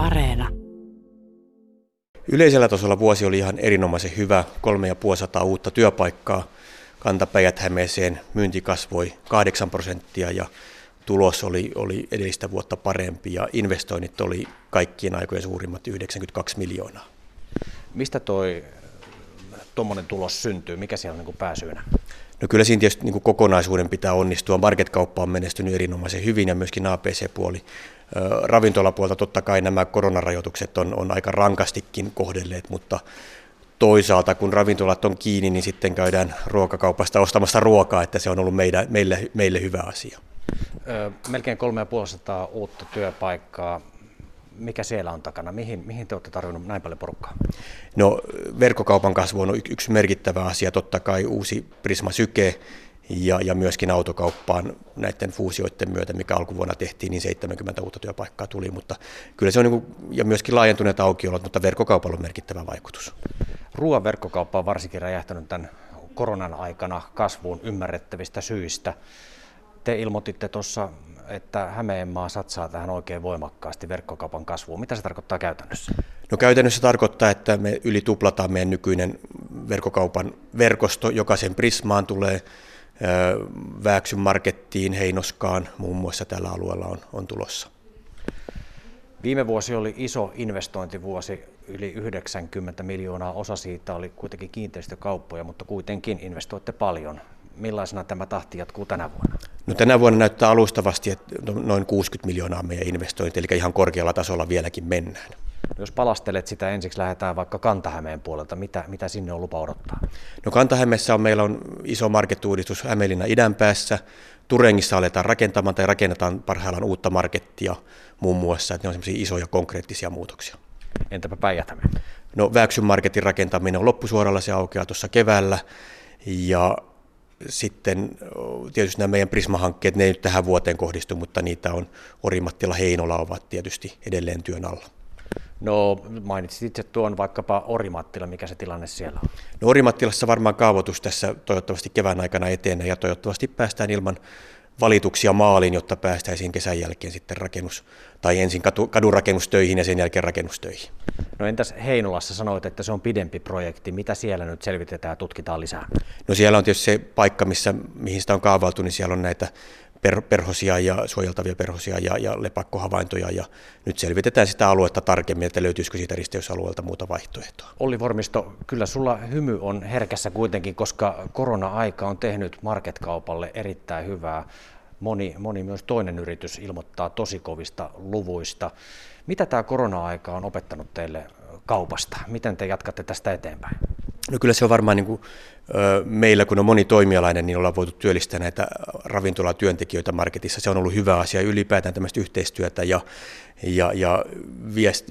Areena. Yleisellä tasolla vuosi oli ihan erinomaisen hyvä, kolme ja puolisataa uutta työpaikkaa. Kantapäijät-Hämeeseen myynti kasvoi 8 prosenttia ja tulos oli, oli edellistä vuotta parempi ja investoinnit oli kaikkien aikojen suurimmat 92 miljoonaa. Mistä toi tuommoinen tulos syntyy? Mikä siellä on niin pääsyynä? No kyllä siinä tietysti niin kokonaisuuden pitää onnistua. Marketkauppa on menestynyt erinomaisen hyvin ja myöskin APC-puoli. Ravintolapuolta totta kai nämä koronarajoitukset on, on aika rankastikin kohdelleet, mutta toisaalta kun ravintolat on kiinni, niin sitten käydään ruokakaupasta ostamassa ruokaa, että se on ollut meidän, meille, meille hyvä asia. Melkein 3500 uutta työpaikkaa mikä siellä on takana? Mihin, mihin te olette tarvinnut näin paljon porukkaa? No verkkokaupan kasvu on yksi merkittävä asia, totta kai uusi Prisma Syke ja, ja myöskin autokauppaan näiden fuusioiden myötä, mikä alkuvuonna tehtiin, niin 70 uutta työpaikkaa tuli, mutta kyllä se on, niin kuin, ja myöskin laajentuneet aukiolot, mutta verkkokaupalla on merkittävä vaikutus. Ruoan verkkokauppa on varsinkin räjähtänyt tämän koronan aikana kasvuun ymmärrettävistä syistä. Te ilmoititte tuossa että Hämeenmaa satsaa tähän oikein voimakkaasti verkkokaupan kasvuun. Mitä se tarkoittaa käytännössä? No käytännössä tarkoittaa, että me yli tuplataan meidän nykyinen verkkokaupan verkosto. Jokaisen Prismaan tulee Vääksyn markettiin, Heinoskaan muun muassa tällä alueella on, on tulossa. Viime vuosi oli iso investointivuosi, yli 90 miljoonaa. Osa siitä oli kuitenkin kiinteistökauppoja, mutta kuitenkin investoitte paljon millaisena tämä tahti jatkuu tänä vuonna? No tänä vuonna näyttää alustavasti, että noin 60 miljoonaa meidän investointi, eli ihan korkealla tasolla vieläkin mennään. Jos palastelet sitä ensiksi, lähdetään vaikka Kantahämeen puolelta. Mitä, mitä sinne on lupa odottaa? No Kantahämeessä on, meillä on iso market-uudistus Hämeenlinnan idän päässä. Turengissa aletaan rakentamaan tai rakennetaan parhaillaan uutta markettia muun muassa, että ne on semmoisia isoja konkreettisia muutoksia. Entäpä päijät No Vääksyn marketin rakentaminen on loppusuoralla, se aukeaa tuossa keväällä. Ja sitten tietysti nämä meidän Prisma-hankkeet, ne ei nyt tähän vuoteen kohdistu, mutta niitä on Orimattila, Heinola ovat tietysti edelleen työn alla. No mainitsit itse tuon vaikkapa Orimattila, mikä se tilanne siellä on? No Orimattilassa varmaan kaavoitus tässä toivottavasti kevään aikana etenee ja toivottavasti päästään ilman valituksia maaliin, jotta päästäisiin kesän jälkeen sitten rakennus, tai ensin kadun rakennustöihin ja sen jälkeen rakennustöihin. No entäs Heinolassa sanoit, että se on pidempi projekti. Mitä siellä nyt selvitetään ja tutkitaan lisää? No siellä on tietysti se paikka, missä, mihin sitä on kaavailtu, niin siellä on näitä per, perhosia ja suojeltavia perhosia ja, ja lepakkohavaintoja ja nyt selvitetään sitä aluetta tarkemmin, että löytyisikö siitä risteysalueelta muuta vaihtoehtoa. Olli Vormisto, kyllä sulla hymy on herkässä kuitenkin, koska korona-aika on tehnyt marketkaupalle erittäin hyvää. Moni, moni myös toinen yritys ilmoittaa tosi kovista luvuista. Mitä tämä korona-aika on opettanut teille kaupasta? Miten te jatkatte tästä eteenpäin? No kyllä se on varmaan niin kuin, meillä, kun on monitoimialainen, niin ollaan voitu työllistää näitä ravintolatyöntekijöitä marketissa. Se on ollut hyvä asia, ylipäätään tämmöistä yhteistyötä ja, ja, ja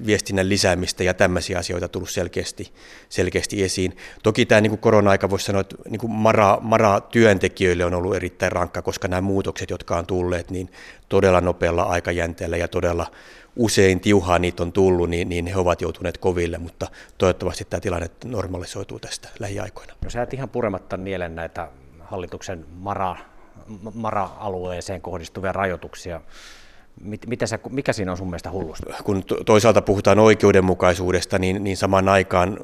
viestinnän lisäämistä ja tämmöisiä asioita tullut selkeästi, selkeästi esiin. Toki tämä niin kuin korona-aika voisi sanoa, että niin kuin mara, mara työntekijöille on ollut erittäin rankka, koska nämä muutokset, jotka on tulleet, niin todella nopealla aikajänteellä ja todella usein tiuhaa niitä on tullut, niin, niin he ovat joutuneet koville, mutta toivottavasti tämä tilanne normalisoituu tästä lähiaikoina. No sä et ihan purematta nielen näitä hallituksen mara, mara-alueeseen kohdistuvia rajoituksia. Mitä sä, mikä siinä on sun mielestä hullusta? Kun toisaalta puhutaan oikeudenmukaisuudesta, niin, niin samaan aikaan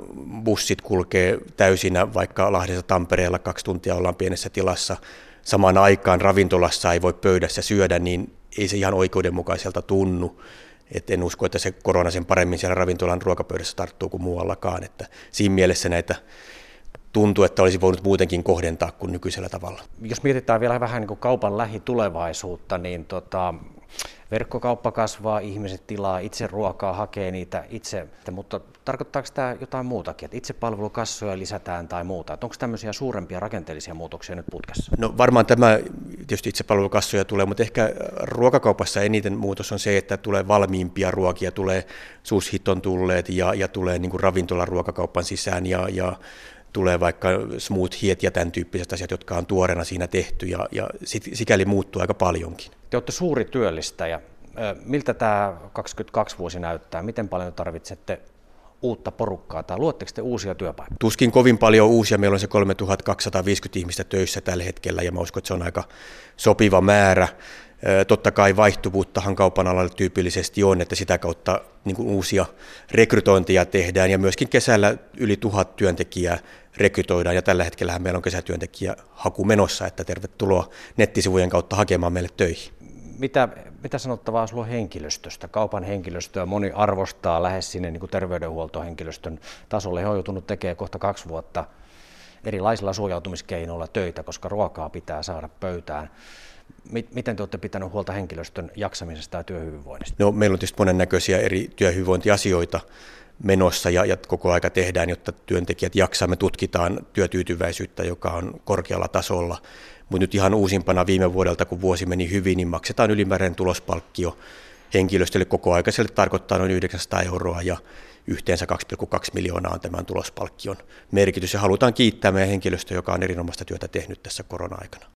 bussit kulkee täysinä, vaikka Lahdessa Tampereella kaksi tuntia ollaan pienessä tilassa. Samaan aikaan ravintolassa ei voi pöydässä syödä, niin ei se ihan oikeudenmukaiselta tunnu. Et en usko, että se korona sen paremmin siellä ravintolan ruokapöydässä tarttuu kuin muuallakaan. Että siinä mielessä näitä tuntuu, että olisi voinut muutenkin kohdentaa kuin nykyisellä tavalla. Jos mietitään vielä vähän niin kuin kaupan lähitulevaisuutta, niin tota, verkkokauppa kasvaa, ihmiset tilaa itse ruokaa, hakee niitä itse, mutta tarkoittaako tämä jotain muutakin, että itse palvelukassoja lisätään tai muuta? Että onko tämmöisiä suurempia rakenteellisia muutoksia nyt putkessa? No varmaan tämä tietysti itse palvelukassoja tulee, mutta ehkä ruokakaupassa eniten muutos on se, että tulee valmiimpia ruokia, tulee suushiton tulleet ja, ja tulee niin ravintolan ruokakauppan sisään ja, ja tulee vaikka smooth hiet ja tämän tyyppiset asiat, jotka on tuoreena siinä tehty ja, ja sikäli muuttuu aika paljonkin. Te olette suuri työllistäjä. Miltä tämä 22 vuosi näyttää? Miten paljon tarvitsette uutta porukkaa tai luotteko te uusia työpaikkoja? Tuskin kovin paljon uusia. Meillä on se 3250 ihmistä töissä tällä hetkellä ja mä uskon, että se on aika sopiva määrä. Totta kai vaihtuvuuttahan kaupan alalla tyypillisesti on, että sitä kautta niin uusia rekrytointeja tehdään ja myöskin kesällä yli tuhat työntekijää rekrytoidaan ja tällä hetkellä meillä on kesätyöntekijä haku menossa, että tervetuloa nettisivujen kautta hakemaan meille töihin. Mitä, mitä sanottavaa sinulla on henkilöstöstä? Kaupan henkilöstöä moni arvostaa lähes sinne niin kuin terveydenhuoltohenkilöstön tasolle. He on joutunut tekemään kohta kaksi vuotta erilaisilla suojautumiskeinoilla töitä, koska ruokaa pitää saada pöytään. Miten te olette pitäneet huolta henkilöstön jaksamisesta ja työhyvinvoinnista? No, meillä on tietysti monennäköisiä eri työhyvinvointiasioita menossa ja, ja koko aika tehdään, jotta työntekijät jaksaa. Me tutkitaan työtyytyväisyyttä, joka on korkealla tasolla. Mutta nyt ihan uusimpana viime vuodelta, kun vuosi meni hyvin, niin maksetaan ylimääräinen tulospalkkio henkilöstölle koko aikaiselle tarkoittaa noin 900 euroa ja yhteensä 2,2 miljoonaa on tämän tulospalkkion merkitys. Ja halutaan kiittää meidän henkilöstöä, joka on erinomaista työtä tehnyt tässä korona-aikana.